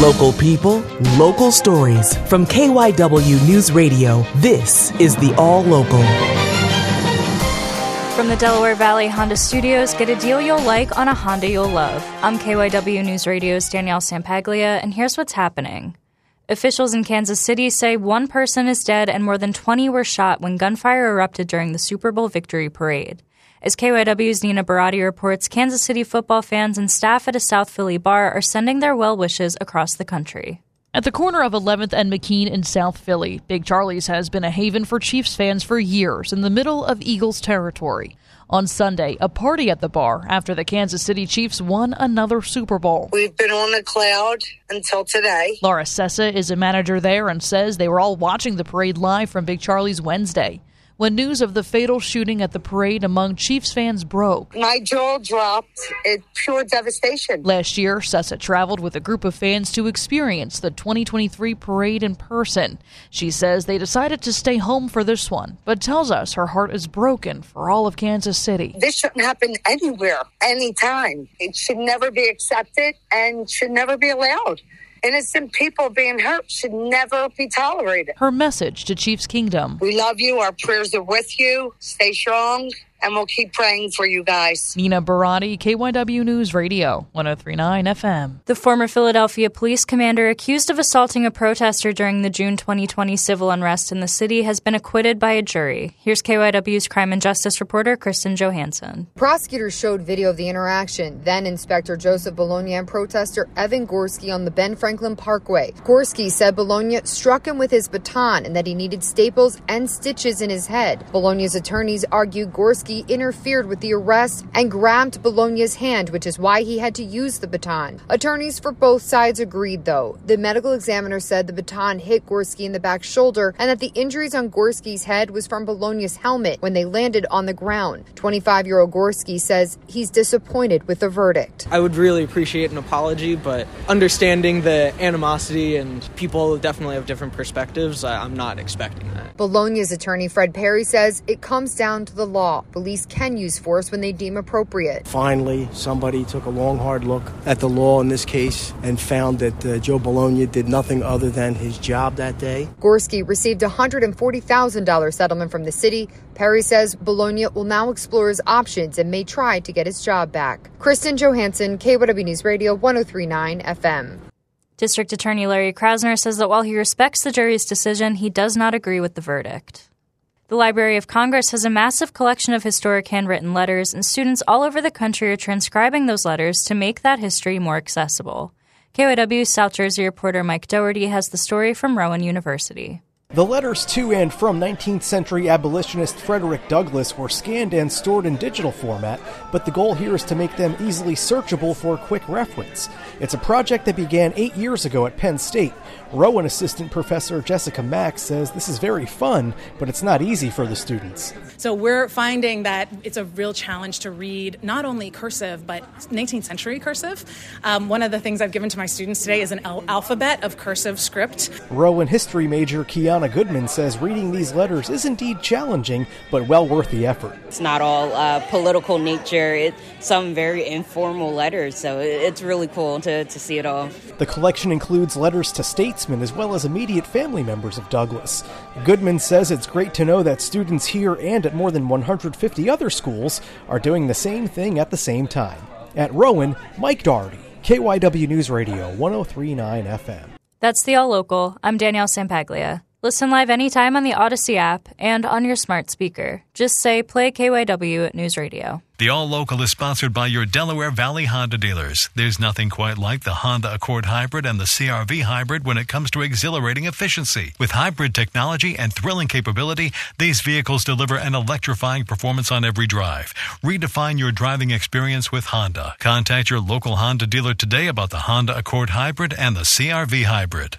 Local people, local stories. From KYW News Radio, this is the All Local. From the Delaware Valley Honda Studios, get a deal you'll like on a Honda you'll love. I'm KYW News Radio's Danielle Sampaglia, and here's what's happening. Officials in Kansas City say one person is dead and more than 20 were shot when gunfire erupted during the Super Bowl victory parade. As KYW's Nina Barati reports, Kansas City football fans and staff at a South Philly bar are sending their well wishes across the country. At the corner of 11th and McKean in South Philly, Big Charlie's has been a haven for Chiefs fans for years in the middle of Eagles territory. On Sunday, a party at the bar after the Kansas City Chiefs won another Super Bowl. We've been on a cloud until today. Laura Sessa is a manager there and says they were all watching the parade live from Big Charlie's Wednesday when news of the fatal shooting at the parade among Chiefs fans broke. My jaw dropped. It's pure devastation. Last year, Sessa traveled with a group of fans to experience the 2023 parade in person. She says they decided to stay home for this one, but tells us her heart is broken for all of Kansas City. This shouldn't happen anywhere, anytime. It should never be accepted and should never be allowed. Innocent people being hurt should never be tolerated. Her message to Chiefs Kingdom. We love you. Our prayers are with you. Stay strong, and we'll keep praying for you guys. Nina Barati, KYW News Radio, 1039 FM. The former Philadelphia police commander accused of assaulting a protester during the June 2020 civil unrest in the city has been acquitted by a jury. Here's KYW's crime and justice reporter, Kristen Johansson. Prosecutors showed video of the interaction. Then Inspector Joseph Bologna and protester Evan Gorski on the Ben Franklin Parkway. Gorski said Bologna struck him with his baton and that he needed staples and stitches in his head. Bologna's attorneys argued Gorski interfered with the arrest and grabbed Bologna's hand, which is why he had to use the baton. Attorneys for both sides agreed, though. The medical examiner said the baton hit Gorski in the back shoulder and that the injuries on Gorski's head was from Bologna's helmet when they landed on the ground. 25 year old Gorski says he's disappointed with the verdict. I would really appreciate an apology, but understanding the animosity and people definitely have different perspectives, I'm not expecting that. Bologna's attorney Fred Perry says it comes down to the law. Police can use force when they deem appropriate. Finally, somebody took a long, hard look at the law in this case and found that uh, Joe Bologna did nothing other than his job that day. Gorski received a $140,000 settlement from the city. Perry says Bologna will now explore his options and may try to get his job back. Kristen Johansson, KYW News Radio 1039 FM. District Attorney Larry Krasner says that while he respects the jury's decision, he does not agree with the verdict. The Library of Congress has a massive collection of historic handwritten letters, and students all over the country are transcribing those letters to make that history more accessible. KYW South Jersey reporter Mike Doherty has the story from Rowan University. The letters to and from 19th century abolitionist Frederick Douglass were scanned and stored in digital format, but the goal here is to make them easily searchable for quick reference. It's a project that began eight years ago at Penn State. Rowan assistant professor Jessica Mack says this is very fun, but it's not easy for the students. So we're finding that it's a real challenge to read not only cursive, but 19th century cursive. Um, one of the things I've given to my students today is an al- alphabet of cursive script. Rowan history major Kiana Goodman says reading these letters is indeed challenging, but well worth the effort. It's not all uh, political nature, it's some very informal letters, so it's really cool to, to see it all. The collection includes letters to statesmen as well as immediate family members of Douglass. Goodman says it's great to know that students here and at more than 150 other schools are doing the same thing at the same time. At Rowan, Mike Doherty, KYW News Radio 1039 FM. That's the All Local. I'm Danielle Sampaglia. Listen live anytime on the Audacy app and on your smart speaker. Just say play KYW News Radio. The All Local is sponsored by your Delaware Valley Honda dealers. There's nothing quite like the Honda Accord Hybrid and the CRV Hybrid when it comes to exhilarating efficiency. With hybrid technology and thrilling capability, these vehicles deliver an electrifying performance on every drive. Redefine your driving experience with Honda. Contact your local Honda dealer today about the Honda Accord Hybrid and the CRV Hybrid.